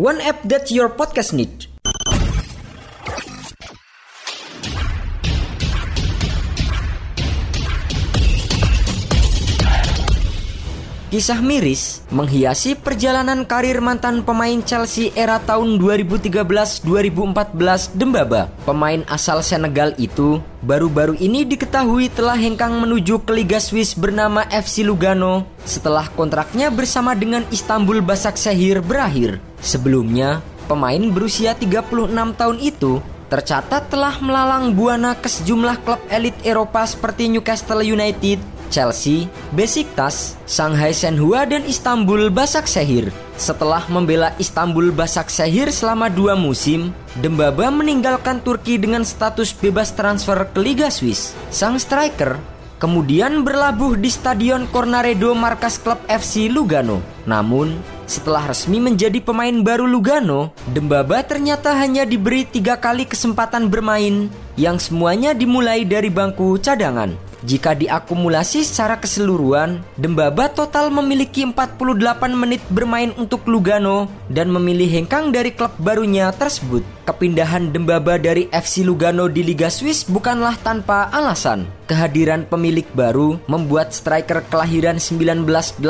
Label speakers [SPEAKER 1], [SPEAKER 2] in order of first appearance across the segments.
[SPEAKER 1] One app that your podcast need. Kisah miris menghiasi perjalanan karir mantan pemain Chelsea era tahun 2013-2014 Dembaba. Pemain asal Senegal itu baru-baru ini diketahui telah hengkang menuju ke Liga Swiss bernama FC Lugano setelah kontraknya bersama dengan Istanbul Basaksehir berakhir. Sebelumnya, pemain berusia 36 tahun itu tercatat telah melalang buana ke sejumlah klub elit Eropa seperti Newcastle United, Chelsea, Besiktas, Shanghai Shenhua dan Istanbul Basaksehir. Setelah membela Istanbul Basaksehir selama dua musim, Dembaba meninggalkan Turki dengan status bebas transfer ke Liga Swiss. Sang striker kemudian berlabuh di Stadion Cornaredo markas klub FC Lugano. Namun, setelah resmi menjadi pemain baru Lugano, Dembaba ternyata hanya diberi tiga kali kesempatan bermain yang semuanya dimulai dari bangku cadangan. Jika diakumulasi secara keseluruhan, Dembaba total memiliki 48 menit bermain untuk Lugano dan memilih hengkang dari klub barunya tersebut. Kepindahan Dembaba dari FC Lugano di Liga Swiss bukanlah tanpa alasan. Kehadiran pemilik baru membuat striker kelahiran 1985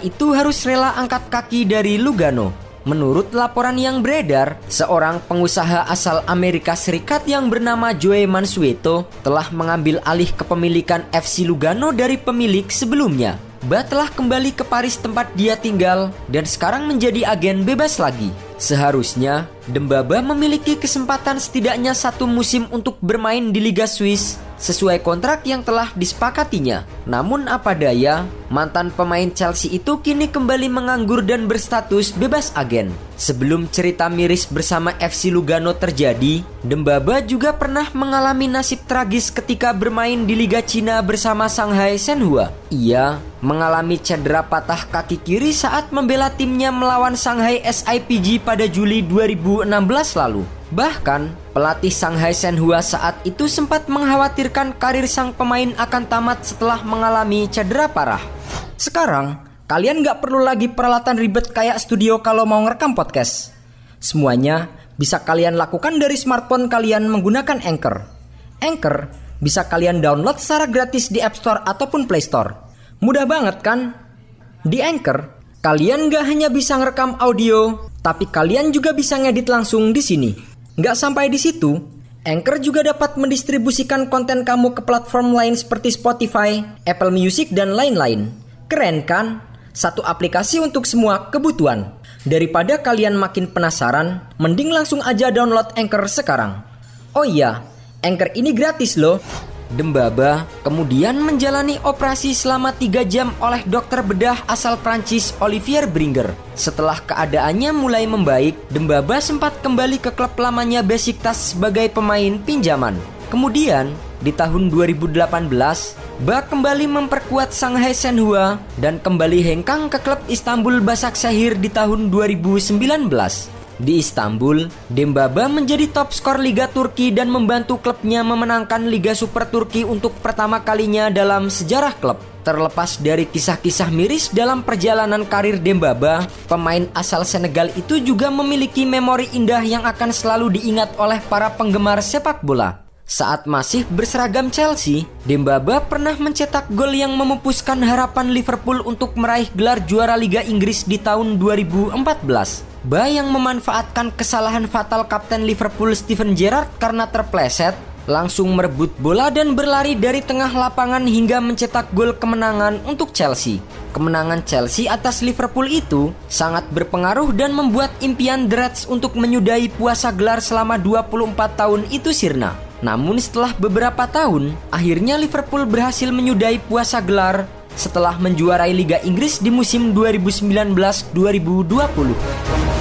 [SPEAKER 1] itu harus rela angkat kaki dari Lugano. Menurut laporan yang beredar, seorang pengusaha asal Amerika Serikat yang bernama Joe Mansueto telah mengambil alih kepemilikan FC Lugano dari pemilik sebelumnya. Ba telah kembali ke Paris tempat dia tinggal dan sekarang menjadi agen bebas lagi. Seharusnya, Dembaba memiliki kesempatan setidaknya satu musim untuk bermain di Liga Swiss sesuai kontrak yang telah disepakatinya. Namun apa daya, mantan pemain Chelsea itu kini kembali menganggur dan berstatus bebas agen. Sebelum cerita miris bersama FC Lugano terjadi, Dembaba juga pernah mengalami nasib tragis ketika bermain di Liga Cina bersama Shanghai Shenhua. Ia mengalami cedera patah kaki kiri saat membela timnya melawan Shanghai SIPG pada Juli 2016 lalu. Bahkan, pelatih Shanghai Shenhua saat itu sempat mengkhawatirkan karir sang pemain akan tamat setelah mengalami cedera parah. Sekarang, kalian gak perlu lagi peralatan ribet kayak studio kalau mau ngerekam podcast. Semuanya bisa kalian lakukan dari smartphone kalian menggunakan Anchor. Anchor bisa kalian download secara gratis di App Store ataupun Play Store. Mudah banget kan? Di Anchor, kalian gak hanya bisa ngerekam audio, tapi kalian juga bisa ngedit langsung di sini. Nggak sampai di situ, Anchor juga dapat mendistribusikan konten kamu ke platform lain seperti Spotify, Apple Music, dan lain-lain. Keren kan? Satu aplikasi untuk semua kebutuhan. Daripada kalian makin penasaran, mending langsung aja download Anchor sekarang. Oh iya, Anchor ini gratis loh. Dembaba kemudian menjalani operasi selama 3 jam oleh dokter bedah asal Prancis Olivier Bringer. Setelah keadaannya mulai membaik, Dembaba sempat kembali ke klub lamanya Besiktas sebagai pemain pinjaman. Kemudian, di tahun 2018, Ba kembali memperkuat Shanghai Shenhua dan kembali hengkang ke klub Istanbul Basaksehir di tahun 2019. Di Istanbul, Dembaba menjadi top skor Liga Turki dan membantu klubnya memenangkan Liga Super Turki untuk pertama kalinya dalam sejarah klub. Terlepas dari kisah-kisah miris dalam perjalanan karir Dembaba, pemain asal Senegal itu juga memiliki memori indah yang akan selalu diingat oleh para penggemar sepak bola. Saat masih berseragam Chelsea, Dembaba pernah mencetak gol yang memupuskan harapan Liverpool untuk meraih gelar juara Liga Inggris di tahun 2014. Ba yang memanfaatkan kesalahan fatal kapten Liverpool Steven Gerrard karena terpleset, langsung merebut bola dan berlari dari tengah lapangan hingga mencetak gol kemenangan untuk Chelsea. Kemenangan Chelsea atas Liverpool itu sangat berpengaruh dan membuat impian The Reds untuk menyudahi puasa gelar selama 24 tahun itu sirna. Namun setelah beberapa tahun, akhirnya Liverpool berhasil menyudahi puasa gelar setelah menjuarai Liga Inggris di musim 2019-2020.